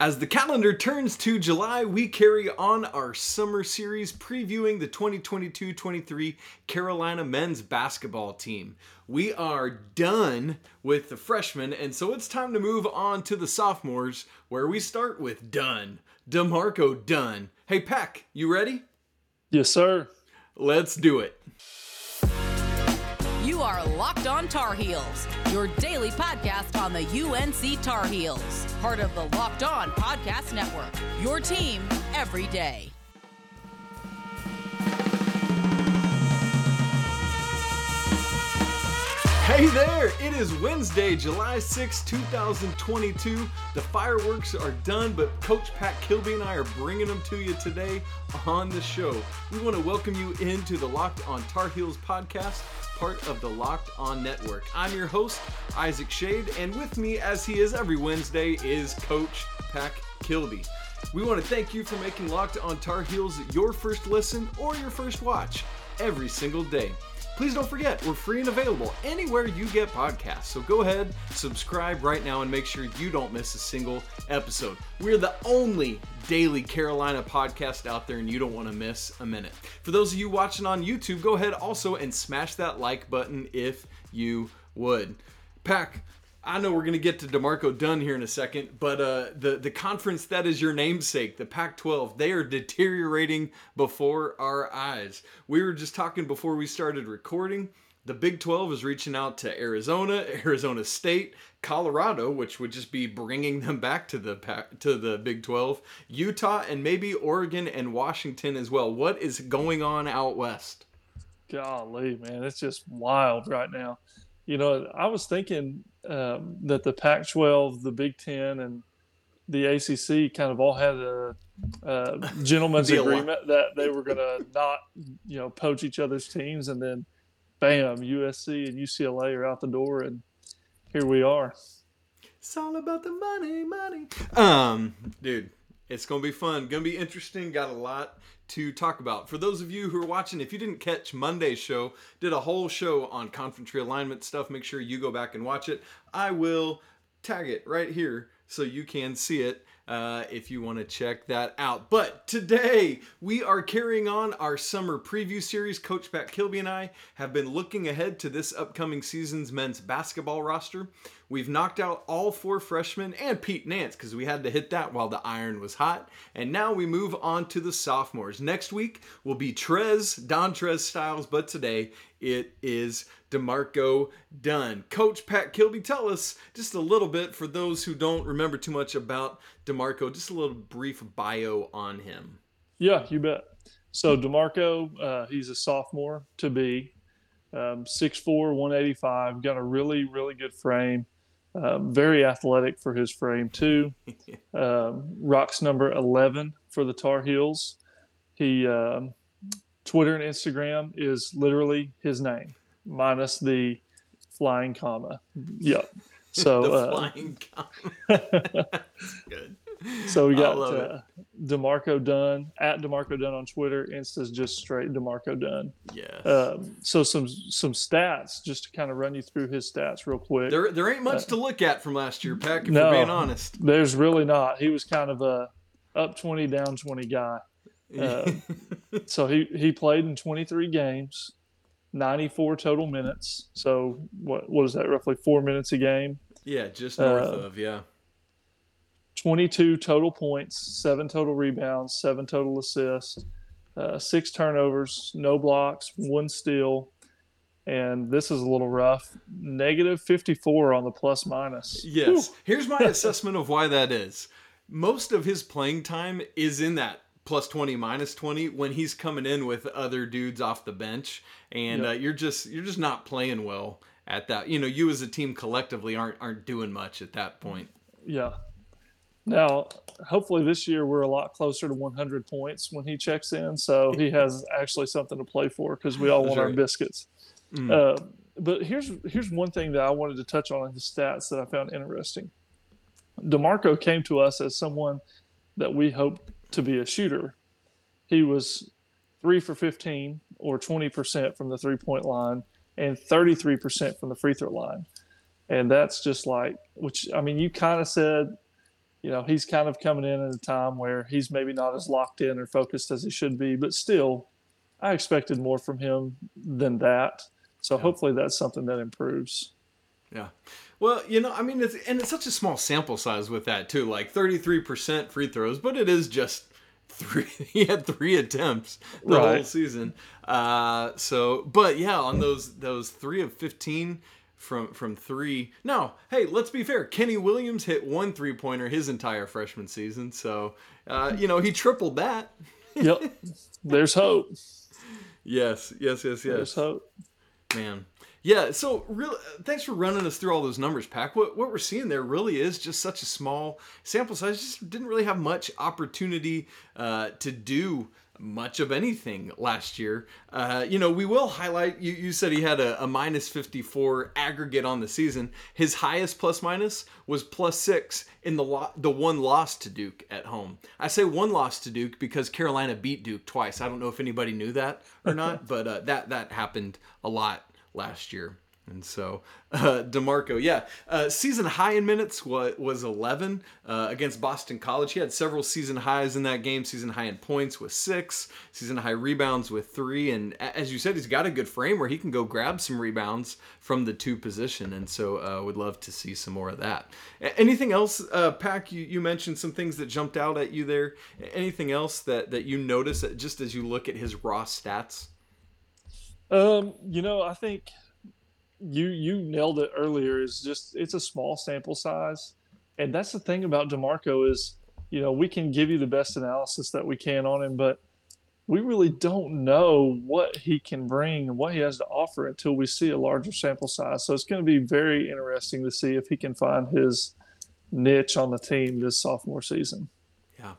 As the calendar turns to July, we carry on our summer series previewing the 2022 23 Carolina men's basketball team. We are done with the freshmen, and so it's time to move on to the sophomores, where we start with Dunn. D'Marco Dunn. Hey, Peck, you ready? Yes, sir. Let's do it. You are Locked On Tar Heels, your daily podcast on the UNC Tar Heels, part of the Locked On Podcast Network. Your team every day. Hey there! It is Wednesday, July 6, 2022. The fireworks are done, but Coach Pat Kilby and I are bringing them to you today on the show. We want to welcome you into the Locked on Tar Heels podcast, part of the Locked on Network. I'm your host, Isaac Shade, and with me, as he is every Wednesday, is Coach Pat Kilby. We want to thank you for making Locked on Tar Heels your first listen or your first watch every single day. Please don't forget, we're free and available anywhere you get podcasts. So go ahead, subscribe right now, and make sure you don't miss a single episode. We're the only daily Carolina podcast out there, and you don't want to miss a minute. For those of you watching on YouTube, go ahead also and smash that like button if you would. Pack, I know we're going to get to D'Marco Dunn here in a second, but uh, the, the conference that is your namesake, the Pac 12, they are deteriorating before our eyes. We were just talking before we started recording. The Big 12 is reaching out to Arizona, Arizona State, Colorado, which would just be bringing them back to the to the Big 12, Utah, and maybe Oregon and Washington as well. What is going on out west? Golly, man, it's just wild right now. You know, I was thinking um, that the Pac-12, the Big Ten, and the ACC kind of all had a, a gentleman's agreement that they were going to not, you know, poach each other's teams, and then, bam, USC and UCLA are out the door, and here we are. It's all about the money, money. Um, dude, it's gonna be fun, gonna be interesting. Got a lot to talk about. For those of you who are watching, if you didn't catch Monday's show, did a whole show on conference realignment stuff. Make sure you go back and watch it. I will tag it right here so you can see it uh, if you want to check that out. But today we are carrying on our summer preview series. Coach Pat Kilby and I have been looking ahead to this upcoming season's men's basketball roster. We've knocked out all four freshmen and Pete Nance because we had to hit that while the iron was hot. And now we move on to the sophomores. Next week will be Trez, Dontrez Styles, but today it is D'Marco Dunn. Coach Pat Kilby, tell us just a little bit for those who don't remember too much about D'Marco, just a little brief bio on him. Yeah, you bet. So D'Marco, uh, he's a sophomore to be, um, 6'4", 185, got a really, really good frame. Um, very athletic for his frame too. um, rocks number 11 for the Tar Heels. He um, Twitter and Instagram is literally his name minus the flying comma. Yep. So the uh, flying comma. good. So we got uh, Demarco Dunn at Demarco Dunn on Twitter. Insta's just straight Demarco Dunn. Yeah. Um, so some some stats just to kind of run you through his stats real quick. There there ain't much uh, to look at from last year, Peck. If no, we're being honest. There's really not. He was kind of a up twenty, down twenty guy. Uh, so he he played in 23 games, 94 total minutes. So what what is that? Roughly four minutes a game. Yeah, just north uh, of yeah. 22 total points, seven total rebounds, seven total assists, uh, six turnovers, no blocks, one steal, and this is a little rough. Negative 54 on the plus minus. Yes. Whew. Here's my assessment of why that is. Most of his playing time is in that plus 20 minus 20 when he's coming in with other dudes off the bench and yep. uh, you're just you're just not playing well at that you know you as a team collectively aren't aren't doing much at that point yeah now hopefully this year we're a lot closer to 100 points when he checks in so he has actually something to play for because we all want right. our biscuits mm. uh, but here's here's one thing that i wanted to touch on in his stats that i found interesting d'marco came to us as someone that we hoped to be a shooter. He was three for 15 or 20% from the three point line and 33% from the free throw line. And that's just like, which I mean, you kind of said you know, he's kind of coming in at a time where he's maybe not as locked in or focused as he should be, but still, I expected more from him than that. So yeah. hopefully that's something that improves. Yeah. Well, you know, I mean, it's and it's such a small sample size with that too, like 33% free throws, but it is just three. he had three attempts the right. whole season. Uh, so, but yeah, on those those three of 15 from from three. Now, hey, let's be fair. Kenny Williams hit one three pointer his entire freshman season, so uh, you know he tripled that. yep. There's hope. Yes, yes, yes, yes. There's hope. Man, yeah, so real thanks for running us through all those numbers, Pack. What what we're seeing there really is just such a small sample size. Just didn't really have much opportunity uh, to do much of anything last year. Uh, you know, we will highlight. You, you said he had a, a minus 54 aggregate on the season. His highest plus minus was plus six in the lo- the one loss to Duke at home. I say one loss to Duke because Carolina beat Duke twice. I don't know if anybody knew that or not, but uh, that that happened a lot last year. And so, uh, D'Marco, yeah, uh, season high in minutes was, was 11 uh, against Boston College. He had several season highs in that game. Season high in points with six, season high rebounds with three. And as you said, he's got a good frame where he can go grab some rebounds from the two position. And so, uh, would love to see some more of that. Anything else, uh, Pack? You, you mentioned some things that jumped out at you there. Anything else that, that you notice just as you look at his raw stats? Um, you know, I think you you nailed it earlier. Is just it's a small sample size, and that's the thing about D'Marco is, you know, we can give you the best analysis that we can on him, but we really don't know what he can bring and what he has to offer until we see a larger sample size. So it's going to be very interesting to see if he can find his niche on the team this sophomore season. Yeah.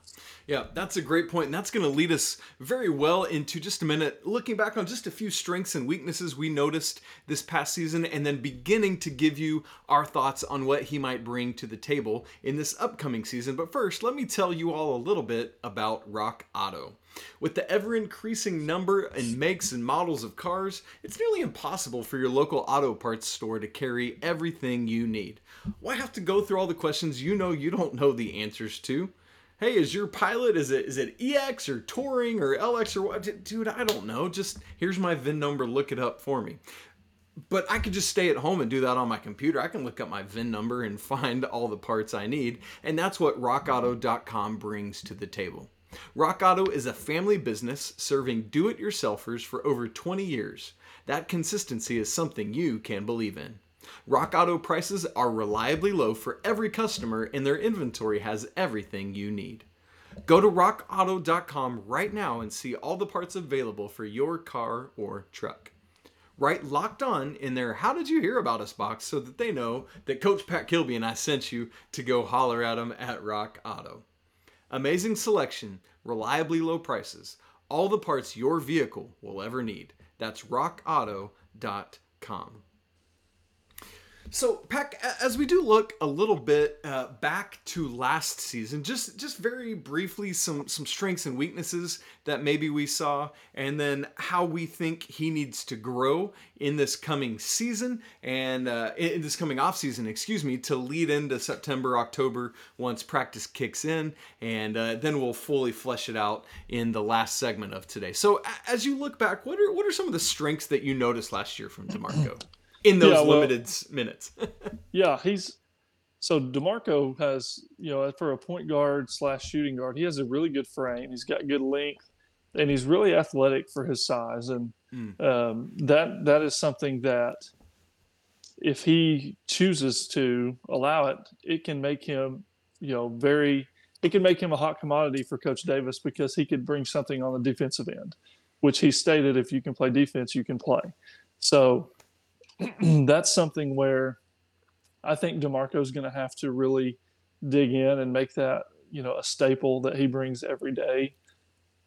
Yeah, that's a great point, and that's going to lead us very well into just a minute looking back on just a few strengths and weaknesses we noticed this past season, and then beginning to give you our thoughts on what he might bring to the table in this upcoming season. But first, let me tell you all a little bit about Rock Auto. With the ever increasing number and makes and models of cars, it's nearly impossible for your local auto parts store to carry everything you need. Why have to go through all the questions you know you don't know the answers to? Hey, is your pilot is it is it EX or Touring or LX or what? Dude, I don't know. Just here's my VIN number. Look it up for me. But I could just stay at home and do that on my computer. I can look up my VIN number and find all the parts I need, and that's what RockAuto.com brings to the table. Rock Auto is a family business serving do-it-yourselfers for over 20 years. That consistency is something you can believe in. Rock Auto prices are reliably low for every customer, and their inventory has everything you need. Go to rockauto.com right now and see all the parts available for your car or truck. Write locked on in their How Did You Hear About Us box so that they know that Coach Pat Kilby and I sent you to go holler at them at Rock Auto. Amazing selection, reliably low prices, all the parts your vehicle will ever need. That's rockauto.com. So, Peck, as we do look a little bit uh, back to last season, just just very briefly, some some strengths and weaknesses that maybe we saw, and then how we think he needs to grow in this coming season and uh, in this coming off season, excuse me, to lead into September, October once practice kicks in, and uh, then we'll fully flesh it out in the last segment of today. So, as you look back, what are what are some of the strengths that you noticed last year from D'Marco? In those yeah, well, limited minutes. yeah, he's so D'Marco has you know for a point guard slash shooting guard, he has a really good frame. He's got good length, and he's really athletic for his size, and mm. um, that that is something that if he chooses to allow it, it can make him you know very it can make him a hot commodity for Coach Davis because he could bring something on the defensive end, which he stated if you can play defense, you can play. So that's something where I think D'Marco is going to have to really dig in and make that you know a staple that he brings every day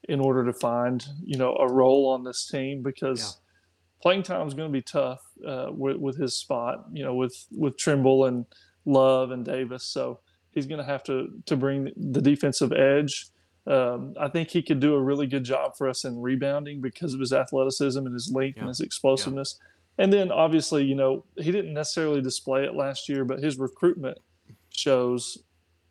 in order to find you know a role on this team because yeah. playing time is going to be tough uh, with, with his spot you know with with Trimble and Love and Davis so he's going to have to to bring the defensive edge. Um, I think he could do a really good job for us in rebounding because of his athleticism and his length yeah. and his explosiveness. Yeah and then obviously, you know, he didn't necessarily display it last year, but his recruitment shows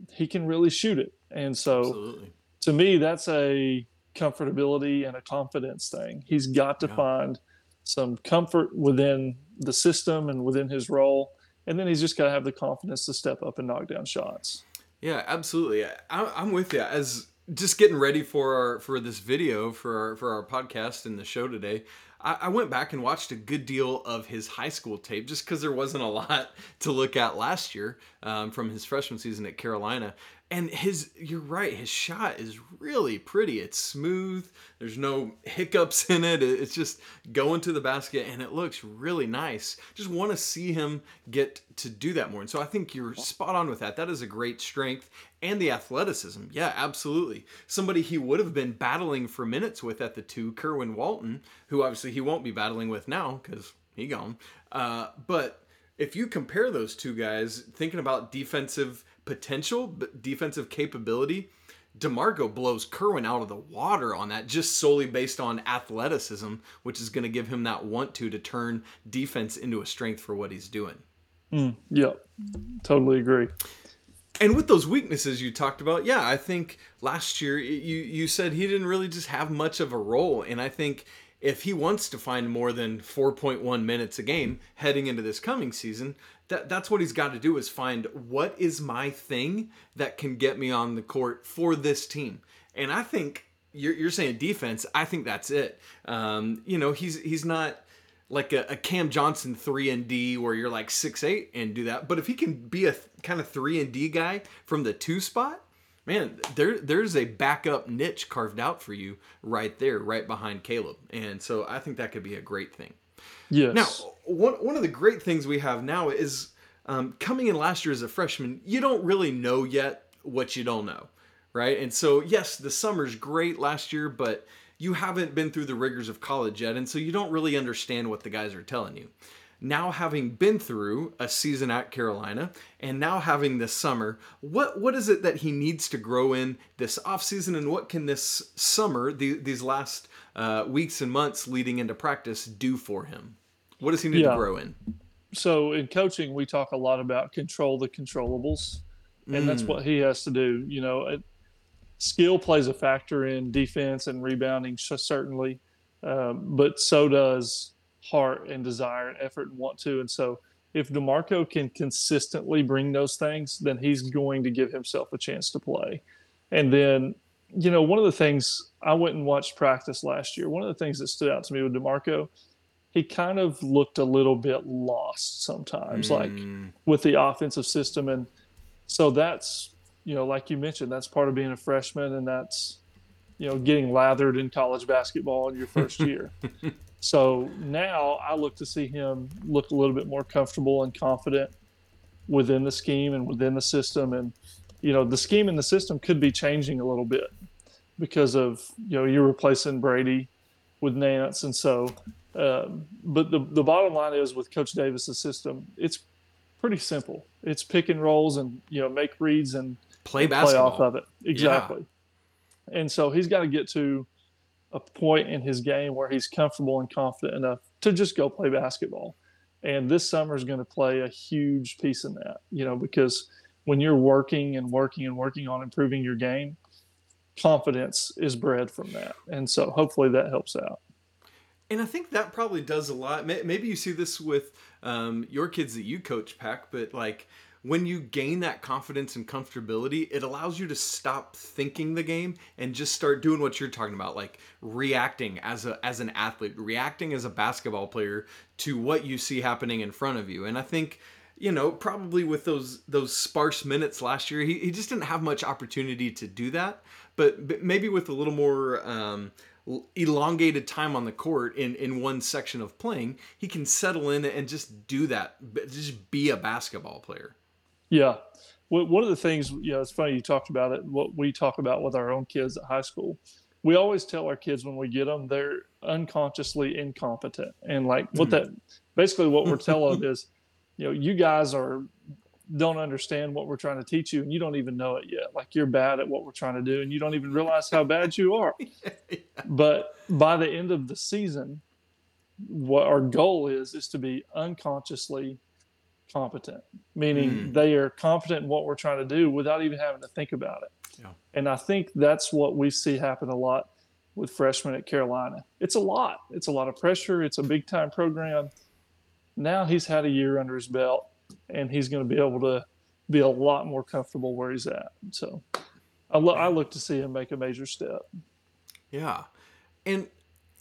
he can really shoot it. And so, Absolutely. to me, that's a comfortability and a confidence thing. He's got to yeah. find some comfort within the system and within his role, and then he's just got to have the confidence to step up and knock down shots. Yeah, absolutely. I, I'm with you. As just getting ready for our for this video for our for our podcast and the show today, I, I went back and watched a good deal of his high school tape just because there wasn't a lot to look at last year um, from his freshman season at Carolina and his you're right his shot is really pretty. It's smooth. There's no hiccups in it. It's just going to the basket and it looks really nice. Just want to see him get to do that more. And so i think you're spot on with that. That is a great strength and the athleticism. Yeah absolutely. Somebody he would have been battling for minutes with at the two kerwin walton who obviously he won't be battling with now because he gone. Uh, but if you compare those two guys thinking about defensive potential, but defensive capability, D'Marco blows Kerwin out of the water on that just solely based on athleticism, which is going to give him that want to to turn defense into a strength for what he's doing. Mm, yeah, totally agree. And with those weaknesses you talked about, yeah, I think last year you you said he didn't really just have much of a role, and I think if he wants to find more than 4.1 minutes a game heading into this coming season, that that's what he's got to do is find what is my thing that can get me on the court for this team. And I think you're, you're saying defense. I think that's it. Um, you know, he's he's not like a, a, Cam Johnson three and D where you're like six eight and do that. But if he can be a th- kind of three and D guy from the two spot, man, there there's a backup niche carved out for you right there, right behind Caleb. And so I think that could be a great thing. Yes. Now, one one of the great things we have now is um, coming in last year as a freshman. You don't really know yet what you don't know, right? And so yes, the summer's great last year, but you haven't been through the rigors of college yet, and so you don't really understand what the guys are telling you now having been through a season at Carolina and now having this summer, what what is it that he needs to grow in this offseason and what can this summer, the, these last uh, weeks and months leading into practice do for him? What does he need yeah. to grow in? So in coaching, we talk a lot about control the controllables, and mm. that's what he has to do. You know, it, skill plays a factor in defense and rebounding, certainly, um, but so does heart and desire and effort and want to. And so if D'Marco can consistently bring those things, then he's going to give himself a chance to play. And then, you know, one of the things I went and watched practice last year, one of the things that stood out to me with D'Marco, he kind of looked a little bit lost sometimes, mm. like with the offensive system. And so that's, you know, like you mentioned, that's part of being a freshman and that's, you know, getting lathered in college basketball in your first year. So now I look to see him look a little bit more comfortable and confident within the scheme and within the system. And, you know, the scheme and the system could be changing a little bit because of, you know, you're replacing Brady with Nance. And so, um, but the, the bottom line is with Coach Davis's system, it's pretty simple. It's pick and rolls and, you know, make reads and play, and play off of it. Exactly. Yeah. And so he's got to get to a point in his game where he's comfortable and confident enough to just go play basketball. And this summer is going to play a huge piece in that, you know, because when you're working and working and working on improving your game, confidence is bred from that. And so hopefully that helps out. And I think that probably does a lot. Maybe you see this with um, your kids that you coach, Pack, but like when you gain that confidence and comfortability, it allows you to stop thinking the game and just start doing what you're talking about, like reacting as a as an athlete, reacting as a basketball player to what you see happening in front of you. And I think you know, probably with those those sparse minutes last year, he, he just didn't have much opportunity to do that. But, but maybe with a little more um, elongated time on the court in in one section of playing, he can settle in and just do that, just be a basketball player. Yeah. one of the things, you know, it's funny you talked about it, what we talk about with our own kids at high school. We always tell our kids when we get them, they're unconsciously incompetent. And like what mm. that basically what we're telling them is, you know, you guys are don't understand what we're trying to teach you and you don't even know it yet. Like you're bad at what we're trying to do and you don't even realize how bad you are. yeah. But by the end of the season, what our goal is is to be unconsciously competent, meaning mm. they are confident in what we're trying to do without even having to think about it. Yeah. And I think that's what we see happen a lot with freshmen at Carolina. It's a lot. It's a lot of pressure. It's a big time program. Now he's had a year under his belt and he's going to be able to be a lot more comfortable where he's at. So I, lo- I look to see him make a major step. Yeah. And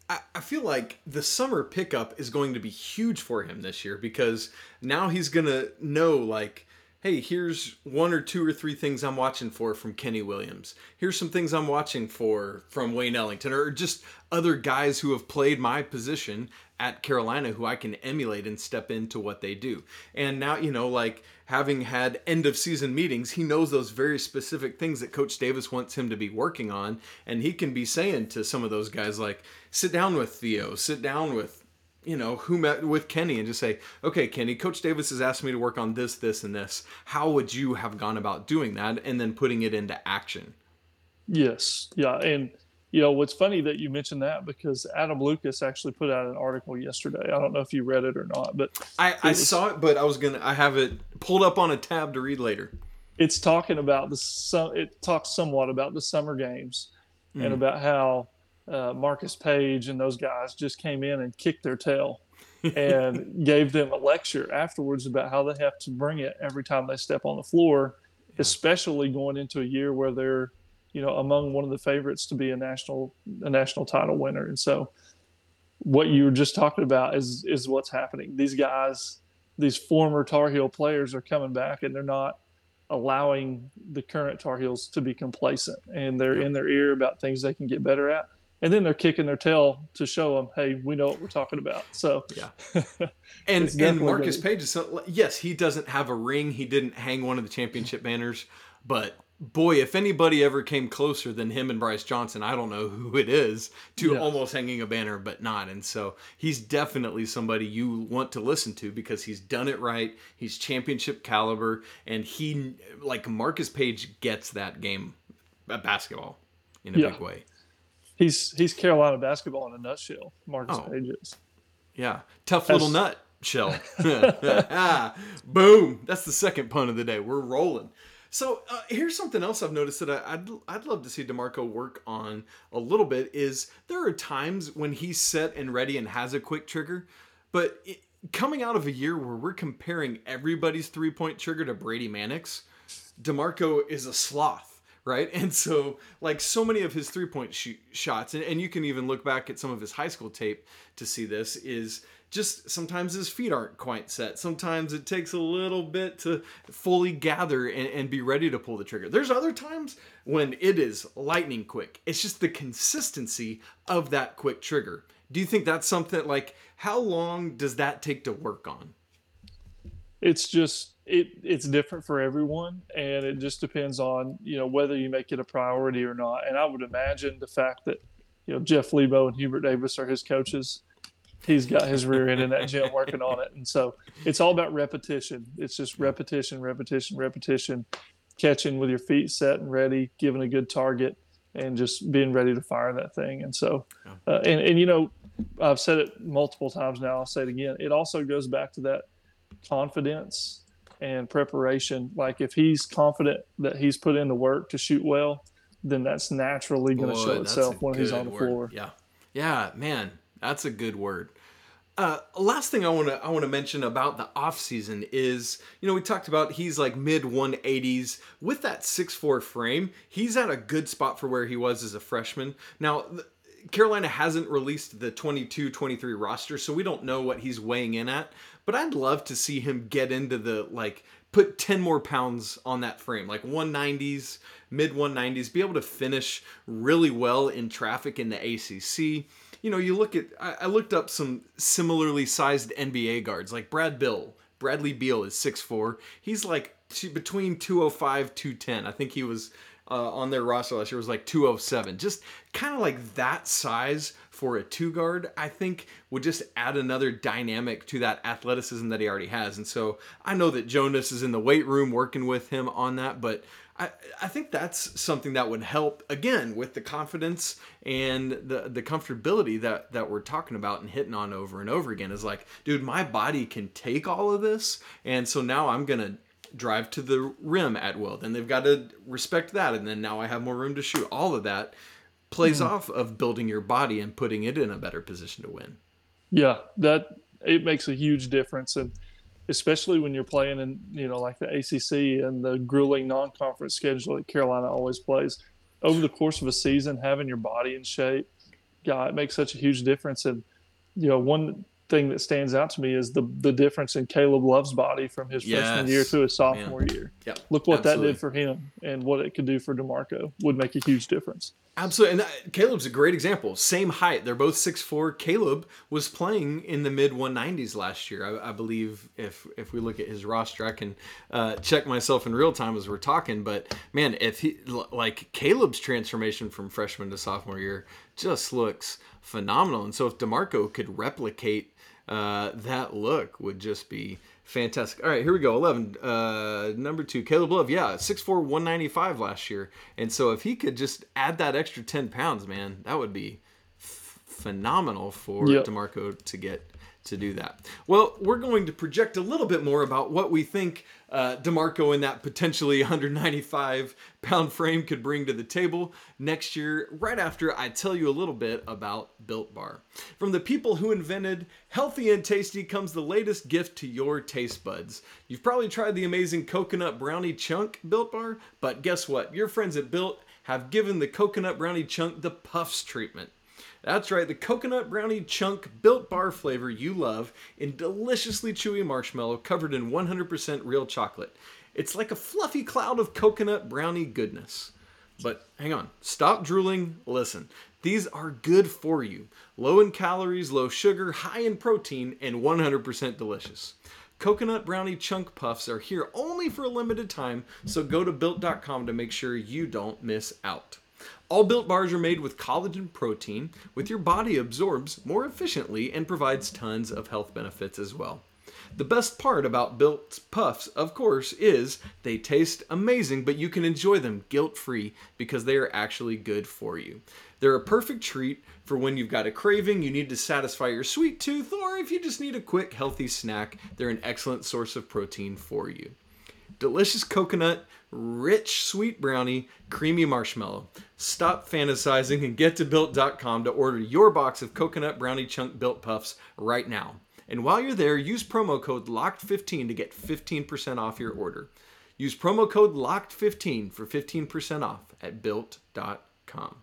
I, I feel like the summer pickup is going to be huge for him this year because now he's going to know, like, hey, here's one or two or three things I'm watching for from Kenny Williams. Here's some things I'm watching for from Wayne Ellington, or just other guys who have played my position at Carolina who I can emulate and step into what they do. And now, you know, like having had end of season meetings, he knows those very specific things that Coach Davis wants him to be working on. And he can be saying to some of those guys, like, sit down with Theo, sit down with you know, who met with Kenny and just say, okay, Kenny, Coach Davis has asked me to work on this, this, and this. How would you have gone about doing that and then putting it into action? Yes. Yeah. And, you know, what's funny that you mentioned that because Adam Lucas actually put out an article yesterday. I don't know if you read it or not, but I, I was, saw it, but I was going to, I have it pulled up on a tab to read later. It's talking about the, it talks somewhat about the summer games mm. and about how, uh, Marcus Paige and those guys just came in and kicked their tail and gave them a lecture afterwards about how they have to bring it every time they step on the floor, especially going into a year where they're, you know, among one of the favorites to be a national a national title winner. And so, what you were just talking about is is what's happening. These guys, these former Tar Heel players, are coming back, and they're not allowing the current Tar Heels to be complacent, and they're in their ear about things they can get better at and then they're kicking their tail to show them, hey, we know what we're talking about. So yeah, and and Marcus Paige is yes, he doesn't have a ring. He didn't hang one of the championship banners, but boy, if anybody ever came closer than him and Brice Johnson, I don't know who it is to yeah. almost hanging a banner, but not. And so he's definitely somebody you want to listen to because he's done it right. He's championship caliber, and he like Marcus Paige gets that game, uh, basketball, in a yeah. big way he's he's Carolina basketball in a nutshell. Marcus oh. Paige's. Yeah, tough That's... little nut shell. Boom. That's the second pun of the day. We're rolling. So uh, here's something else I've noticed that I, would I'd love to see D'Marco work on a little bit. Is there are times when he's set and ready and has a quick trigger, but it, coming out of a year where we're comparing everybody's three point trigger to Brady Manek's, D'Marco is a sloth right? And so, like so many of his three point sh- shots, and, and you can even look back at some of his high school tape to see this, is just sometimes his feet aren't quite set. Sometimes it takes a little bit to fully gather and, and be ready to pull the trigger. There's other times when it is lightning quick. It's just the consistency of that quick trigger. Do you think that's something like how long does that take to work on? It's just it it's different for everyone and it just depends on you know whether you make it a priority or not. And i would imagine the fact that you know jeff lebo and hubert davis are his coaches he's got his rear end in that gym working on it. And so it's all about repetition. It's just repetition repetition repetition catching with your feet set and ready giving a good target and just being ready to fire that thing. And so uh, and, and you know i've said it multiple times now i'll say it again. It also goes back to that confidence and preparation. Like if he's confident that he's put in the work to shoot well, then that's naturally going to show itself when he's on the word. floor. Yeah, yeah, man, that's a good word. Uh, last thing I want to I want to mention about the off season is you know we talked about he's like mid 180s with that 6'4 frame he's at a good spot for where he was as a freshman now Carolina hasn't released the 22-23 roster so we don't know what he's weighing in at but I'd love to see him get into the like put 10 more pounds on that frame, like 190s, mid 190s, be able to finish really well in traffic in the ACC. You know, you look at, I, looked up some similarly sized NBA guards, like Brad Bill. Bradley Beal is 6'4. He's like between 205, 210. I think he was uh, on their roster last year was like 207. Just kind of like that size for a two guard, I think would just add another dynamic to that athleticism that he already has. And so I know that Jonas is in the weight room working with him on that, but I, I think that's something that would help again with the confidence and the the comfortability that that we're talking about and hitting on over and over again is like dude my body can take all of this and so now I'm gonna drive to the rim at will then they've got to respect that and then now I have more room to shoot all of that plays mm-hmm. off of building your body and putting it in a better position to win yeah that it makes a huge difference and especially when you're playing in you know like the ACC and the grueling non-conference schedule that Carolina always plays. Over the course of a season, having your body in shape, God, it makes such a huge difference. And you know, one thing that stands out to me is the the difference in Caleb Love's body from his yes. freshman year to his sophomore year. Yep. Look what Absolutely. that did for him and what it could do for D'Marco would make a huge difference. Absolutely. And that, Caleb's a great example. Same height. They're both six four. Caleb was playing in the mid 190s last year. I, I, believe if if we look at his roster, I can uh, check myself in real time as we're talking. But man, if he like Caleb's transformation from freshman to sophomore year just looks phenomenal. And so if D'Marco could replicate uh, that look would just be fantastic. All right, here we go. 11. Uh, number two, Caleb Love. Yeah, 6'4, 195 last year. And so if he could just add that extra 10 pounds, man, that would be f- phenomenal for yep. D'Marco to get to do that. Well, we're going to project a little bit more about what we think uh, D'Marco in that potentially 195 pound frame could bring to the table next year, right after I tell you a little bit about Built Bar. From the people who invented healthy and tasty comes the latest gift to your taste buds. You've probably tried the amazing coconut brownie chunk Built Bar, but guess what? Your friends at Built have given the coconut brownie chunk the puffs treatment. That's right, the coconut brownie chunk built bar flavor you love in deliciously chewy marshmallow covered in 100% real chocolate. It's like a fluffy cloud of coconut brownie goodness. But hang on, stop drooling, listen. These are good for you. Low in calories, low sugar, high in protein, and 100% delicious. Coconut brownie chunk puffs are here only for a limited time, so go to built.com to make sure you don't miss out. All built bars are made with collagen protein, which your body absorbs more efficiently and provides tons of health benefits as well. The best part about Built Puffs, of course, is they taste amazing, but you can enjoy them guilt free because they are actually good for you. They're a perfect treat for when you've got a craving, you need to satisfy your sweet tooth, or if you just need a quick, healthy snack, they're an excellent source of protein for you. Delicious coconut, rich sweet brownie, creamy marshmallow. Stop fantasizing and get to built.com to order your box of coconut brownie chunk built puffs right now. And while you're there, use promo code LOCKED15 to get 15% off your order. Use promo code LOCKED15 for 15% off at built.com.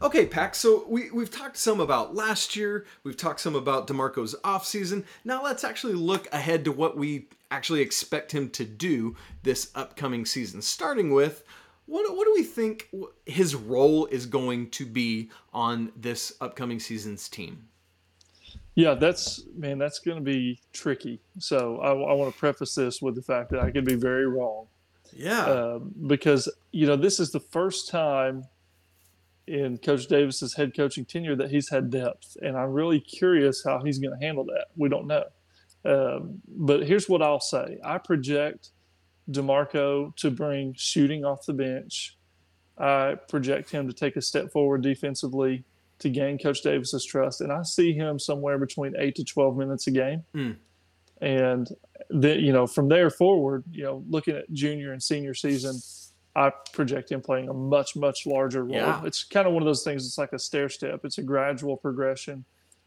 Okay, Pack, so we, we've talked some about last year, we've talked some about D'Marco's offseason. Now let's actually look ahead to what we actually expect him to do this upcoming season, starting with what, what do we think his role is going to be on this upcoming season's team? Yeah, that's man, that's going to be tricky. So I, I want to preface this with the fact that I could be very wrong. Yeah, uh, because you know this is the first time in Coach Davis's head coaching tenure that he's had depth, and I'm really curious how he's going to handle that. We don't know. Um, but here's what I'll say I project D'Marco to bring shooting off the bench. I project him to take a step forward defensively to gain Coach Davis's trust. And I see him somewhere between eight to 12 minutes a game. Mm. And then, you know, from there forward, you know, looking at junior and senior season, I project him playing a much, much larger role. Yeah. It's kind of one of those things, it's like a stair step, it's a gradual progression.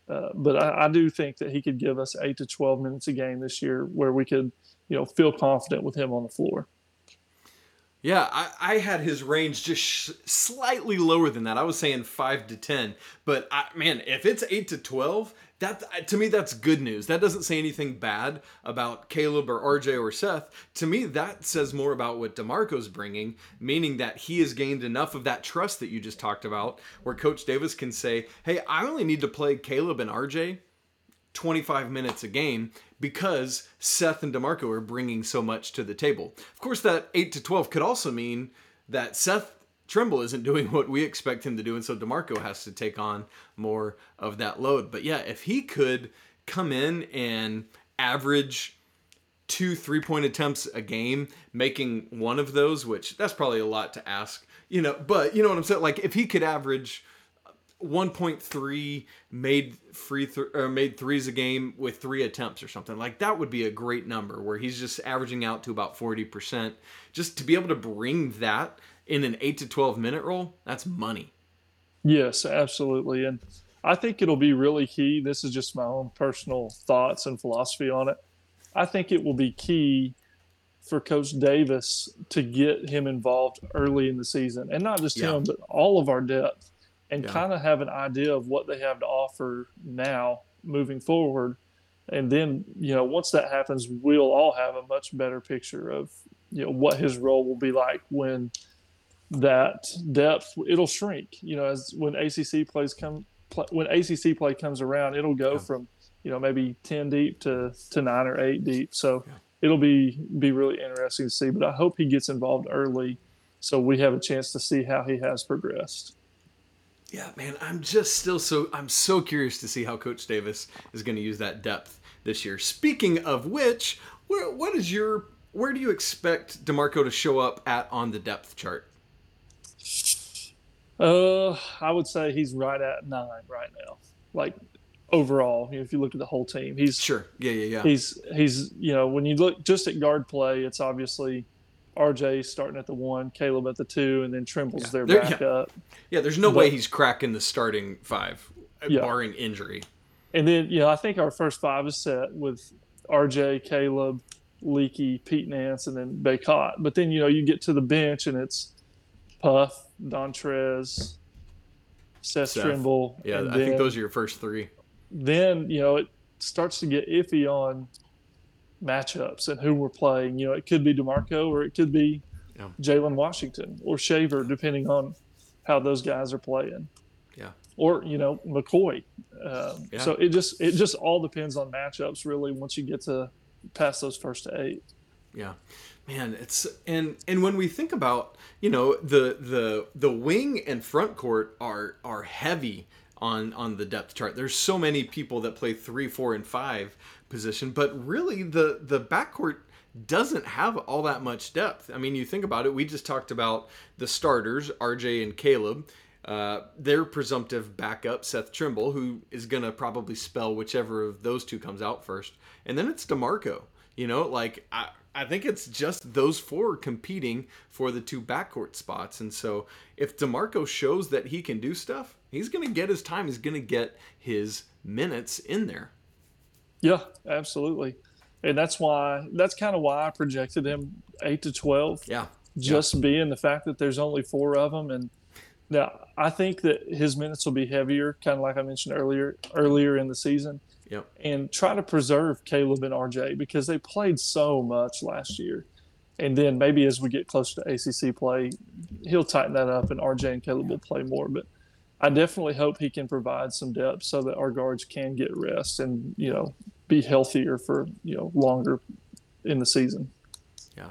Uh, but I, I, do think that he could give us eight to 12 minutes a game this year where we could, you know, feel confident with him on the floor. Yeah, I, I had his range just sh- slightly lower than that. I was saying five to 10. But I, man, if it's eight to 12, that to me that's good news. That doesn't say anything bad about Caleb or RJ or Seth. To me, that says more about what D'Marco's bringing, meaning that he has gained enough of that trust that you just talked about, where Coach Davis can say, "Hey, I only need to play Caleb and RJ 25 minutes a game because Seth and D'Marco are bringing so much to the table." Of course, that 8 to 12 could also mean that Seth Trimble isn't doing what we expect him to do, and so D'Marco has to take on more of that load. But yeah, if he could come in and average two three point attempts a game, making one of those, which that's probably a lot to ask, you know. But you know what I'm saying? Like if he could average 1.3 made free th- or made threes a game with three attempts or something. Like that would be a great number where he's just averaging out to about 40% just to be able to bring that in an 8 to 12 minute role that's money. Yes absolutely. And i think it'll be really key. This is just my own personal thoughts and philosophy on it. I think it will be key for coach davis to get him involved early in the season and not just yeah. him but all of our depth and yeah. kind of have an idea of what they have to offer now moving forward. And then, you know, once that happens, we'll all have a much better picture of, you know, what his role will be like when that depth it'll shrink. You know, as when ACC plays come when ACC play comes around, it'll go yeah. from you know maybe ten deep to to nine or eight deep. So yeah. it'll be be really interesting to see. But I hope he gets involved early, so we have a chance to see how he has progressed. Yeah, man, I'm just still so I'm so curious to see how Coach Davis is going to use that depth this year. Speaking of which, where what is your where do you expect D'Marco to show up at on the depth chart? Uh, I would say he's right at nine right now. Like overall, you know, if you look at the whole team, he's sure. Yeah, yeah, yeah. He's he's you know when you look just at guard play, it's obviously RJ starting at the one, Caleb at the two, and then Trimble's yeah. their there, backup. Yeah. yeah, there's no but, way he's cracking the starting five, uh, yeah. barring injury. And then, you know, I think our first five is set with RJ, Caleb, Leaky, Pete Nance, and then Bacot. But then, you know, you get to the bench and it's Puff, Dontrez, Seth, Seth. Trimble. Yeah, I then, think those are your first three. Then, you know, it starts to get iffy on matchups and who we're playing. You know, it could be D'Marco or it could be yeah. Jalen Washington or Shaver, depending on how those guys are playing. Yeah. Or you know McCoy. Um, yeah. So it just it just all depends on matchups really. Once you get to past those first eight. Yeah, man, it's and and when we think about you know the the the wing and front court are are heavy on on the depth chart. There's so many people that play three, four, and five position, but really the the backcourt doesn't have all that much depth. I mean, you think about it. We just talked about the starters, RJ and Caleb. Uh, their presumptive backup, Seth Trimble, who is to probably spell whichever of those two comes out first. And then it's D'Marco. You know, like, I, I think it's just those four competing for the two backcourt spots. And so if D'Marco shows that he can do stuff, he's going to get his time. He's going to get his minutes in there. Yeah, absolutely. And that's why that's kind of why I projected him eight to twelve. Yeah. Just yeah. being the fact that there's only four of them, and now I think that his minutes will be heavier, kind of like I mentioned earlier earlier in the season. Yep. And try to preserve Caleb and RJ because they played so much last year. And then maybe as we get closer to ACC play, he'll tighten that up, and RJ and Caleb will play more. But I definitely hope he can provide some depth so that our guards can get rest and you know be healthier for you know longer in the season. Yeah,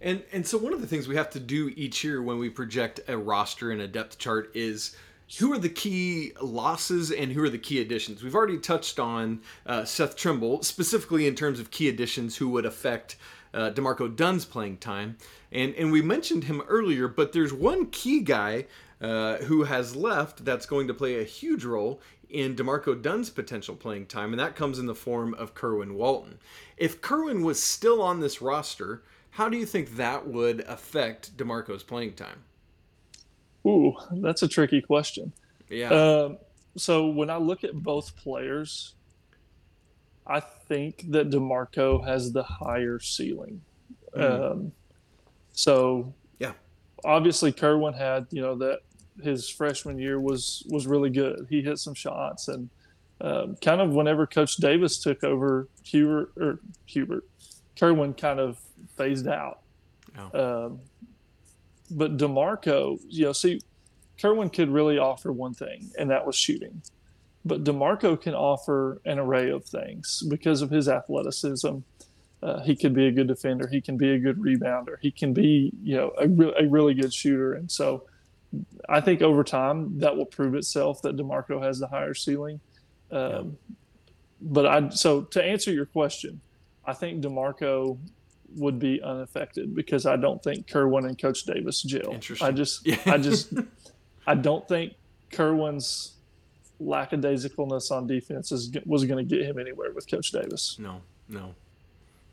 and and so one of the things we have to do each year when we project a roster and a depth chart is who are the key losses and who are the key additions? We've already touched on uh, Seth Trimble specifically in terms of key additions who would affect uh, D'Marco Dunn's playing time, and and we mentioned him earlier, but there's one key guy uh, who has left that's going to play a huge role in D'Marco Dunn's potential playing time, and that comes in the form of Kerwin Walton. If Kerwin was still on this roster, how do you think that would affect D'Marco's playing time? Ooh, that's a tricky question. Yeah. Um, so when I look at both players, I think that D'Marco has the higher ceiling. Mm. Um, so yeah, obviously Kerwin had you know that his freshman year was was really good. He hit some shots and um, kind of whenever Coach Davis took over, Hubert or Hubert, Kerwin kind of phased out. Oh. Um, but D'Marco, you know, see, Kerwin could really offer one thing, and that was shooting. But D'Marco can offer an array of things because of his athleticism. Uh, he can be a good defender. He can be a good rebounder. He can be, you know, a, re- a really good shooter. And so, I think over time that will prove itself that D'Marco has the higher ceiling. Um, yeah. But I so to answer your question, I think D'Marco would be unaffected because I don't think Kerwin and Coach Davis gel. I just, yeah. I just, I don't think Kerwin's lackadaisicalness on defense is, was going to get him anywhere with Coach Davis. No, no.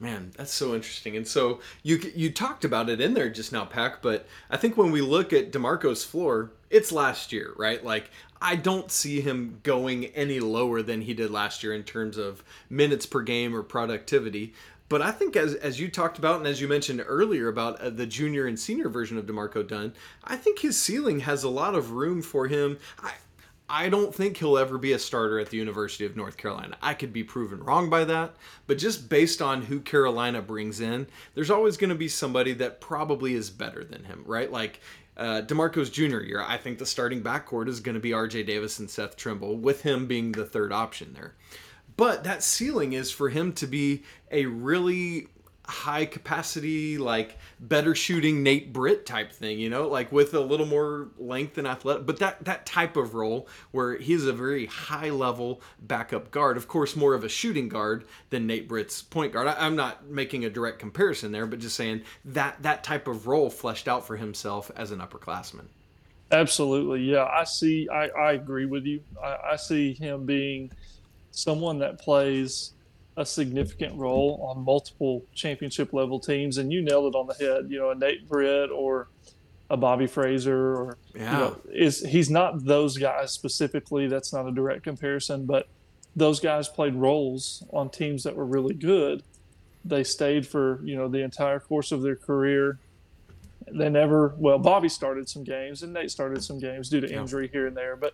Man, that's so interesting. And so you you talked about it in there just now, Pack. But I think when we look at D'Marco's floor, it's last year, right? Like I don't see him going any lower than he did last year in terms of minutes per game or productivity. But I think as as you talked about and as you mentioned earlier about uh, the junior and senior version of D'Marco Dunn, I think his ceiling has a lot of room for him. I, I don't think he'll ever be a starter at the University of North Carolina. I could be proven wrong by that, but just based on who Carolina brings in, there's always going to be somebody that probably is better than him, right? Like uh, D'Marco's junior year, I think the starting backcourt is going to be R.J. Davis and Seth Trimble, with him being the third option there. But that ceiling is for him to be a really high capacity, like better shooting Nate Britt type thing, you know, like with a little more length and athletic, but that that type of role where he's a very high level backup guard, of course, more of a shooting guard than Nate Britt's point guard. I, am not making a direct comparison there, but just saying that that type of role fleshed out for himself as an upperclassman. Absolutely, yeah. I see. I, I agree with you. I, I see him being someone that plays a significant role on multiple championship level teams. And you nailed it on the head. You know, a Nate Britt or a Bobby Frasor, or yeah. you know, is he's not those guys specifically. That's not a direct comparison, but those guys played roles on teams that were really good. They stayed for you know the entire course of their career. They never well Bobby started some games and Nate started some games due to yeah. injury here and there, but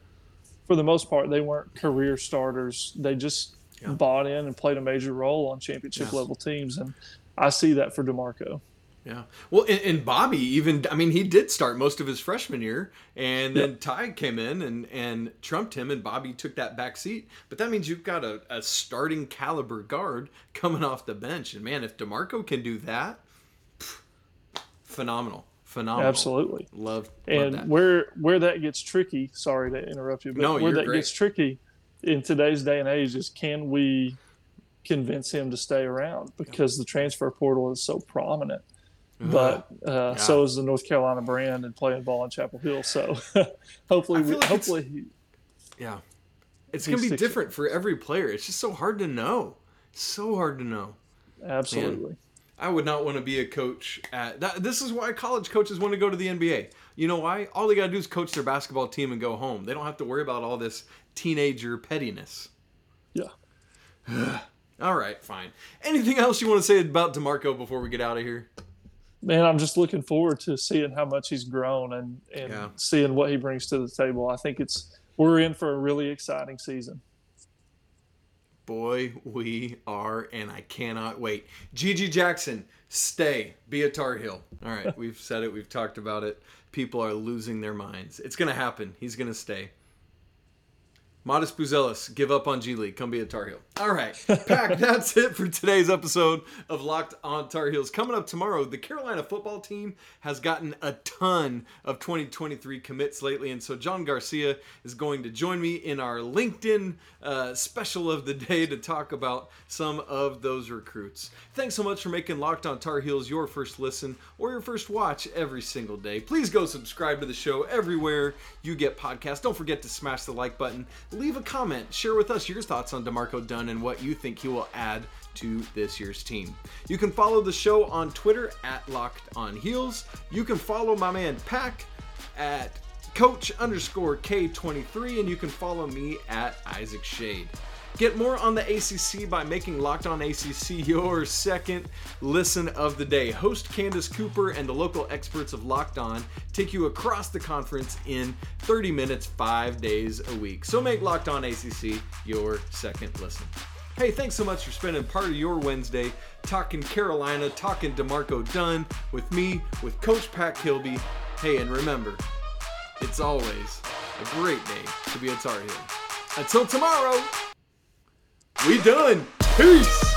for the most part they weren't career starters. They just yeah. bought in and played a major role on championship yes. level teams, and I see that for D'Marco. Yeah. Well, and, and, Bobby even, I mean, he did start most of his freshman year, and then yep. Ty came in and, and trumped him, and Bobby took that back seat. But that means you've got a, a starting caliber guard coming off the bench. And man, if D'Marco can do that, pff, phenomenal. Phenomenal. Absolutely. Love, love and that. where where that gets tricky, sorry to interrupt you, but no, where that great. gets tricky in today's day and age is can we convince him to stay around because the transfer portal is so prominent. But uh, yeah. so is the North Carolina brand and playing ball in Chapel Hill. So hopefully, we, like hopefully, he, yeah, it's gonna be different for every player. It's just so hard to know. So hard to know. Absolutely. Man, I would not want to be a coach at that. This is why college coaches want to go to the NBA. You know why? All they got to do is coach their basketball team and go home. They don't have to worry about all this teenager pettiness. Yeah. all right, fine. Anything else you want to say about D'Marco before we get out of here? Man, I'm just looking forward to seeing how much he's grown and, and yeah. seeing what he brings to the table. I think it's we're in for a really exciting season. Boy, we are, and I cannot wait. GG Jackson, stay, be a Tar Heel. All right, we've said it, we've talked about it. People are losing their minds. It's going to happen. He's going to stay. Matas Buzelis, give up on G League. Come be a Tar Heel. All right, Pack, that's it for today's episode of Locked on Tar Heels. Coming up tomorrow, the Carolina football team has gotten a ton of 2023 commits lately, and so John Garcia is going to join me in our LinkedIn uh, special of the day to talk about some of those recruits. Thanks so much for making Locked on Tar Heels your first listen or your first watch every single day. Please go subscribe to the show everywhere you get podcasts. Don't forget to smash the like button leave a comment. Share with us your thoughts on D'Marco Dunn and what you think he will add to this year's team. You can follow the show on Twitter at Locked On Heels. You can follow my man Pack at Coach underscore K23, and you can follow me at Isaac Schade. Get more on the ACC by making Locked On ACC your second listen of the day. Host Candace Cooper and the local experts of Locked On take you across the conference in 30 minutes, five days a week. So make Locked On ACC your second listen. Hey, thanks so much for spending part of your Wednesday talking Carolina, talking D'Marco Dunn with me, with Coach Pat Kilby. Hey, and remember, it's always a great day to be a Tar Heel. Until tomorrow! We done. Peace.